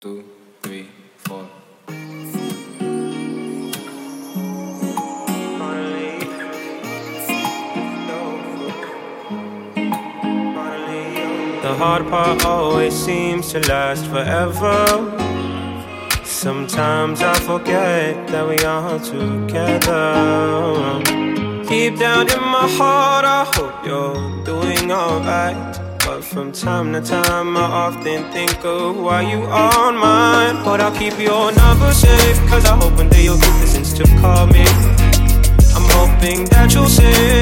two, three, four. The hard part always seems to last forever. Sometimes I forget that we are together. Deep down in my heart, I hope you're doing alright. From time to time, I often think of why you are mine. But I'll keep your number safe, cause I hope one day you'll get the sense to call me. I'm hoping that you'll say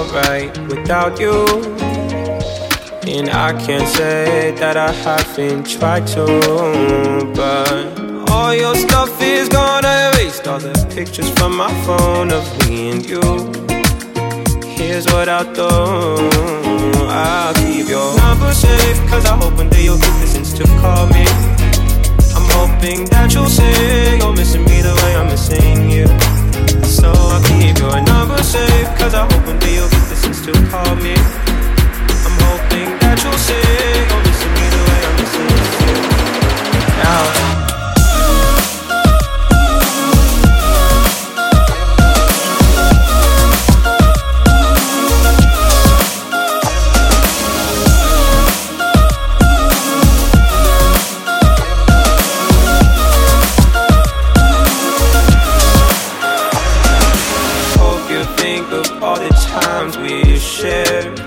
alright without you. And I can't say that I haven't tried to. But all your stuff is gone. I erased all the pictures from my phone of me and you. Here's what I'll do I'll keep your number safe. Cause I hope one day you'll get sense to call me. I'm hoping that you'll say you're missing me the way I'm missing you. Think of all the times we shared.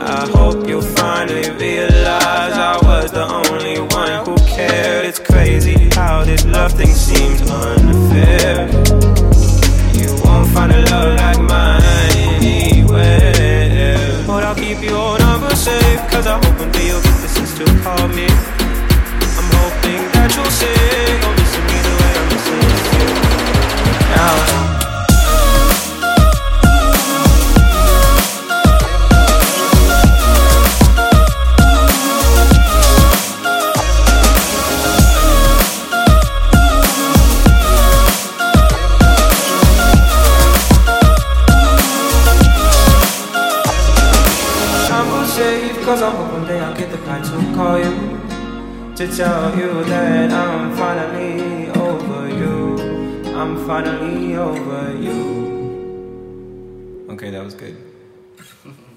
I hope you finally realize I was the only one who cared. It's crazy how this love thing seems unfair. You won't find a love like mine anywhere. But I'll keep your number safe, cause I hope one day you'll get the sense to call me. Safe cause I hope one day I'll get the guy to call you To tell you that I'm finally over you I'm finally over you Okay, that was good.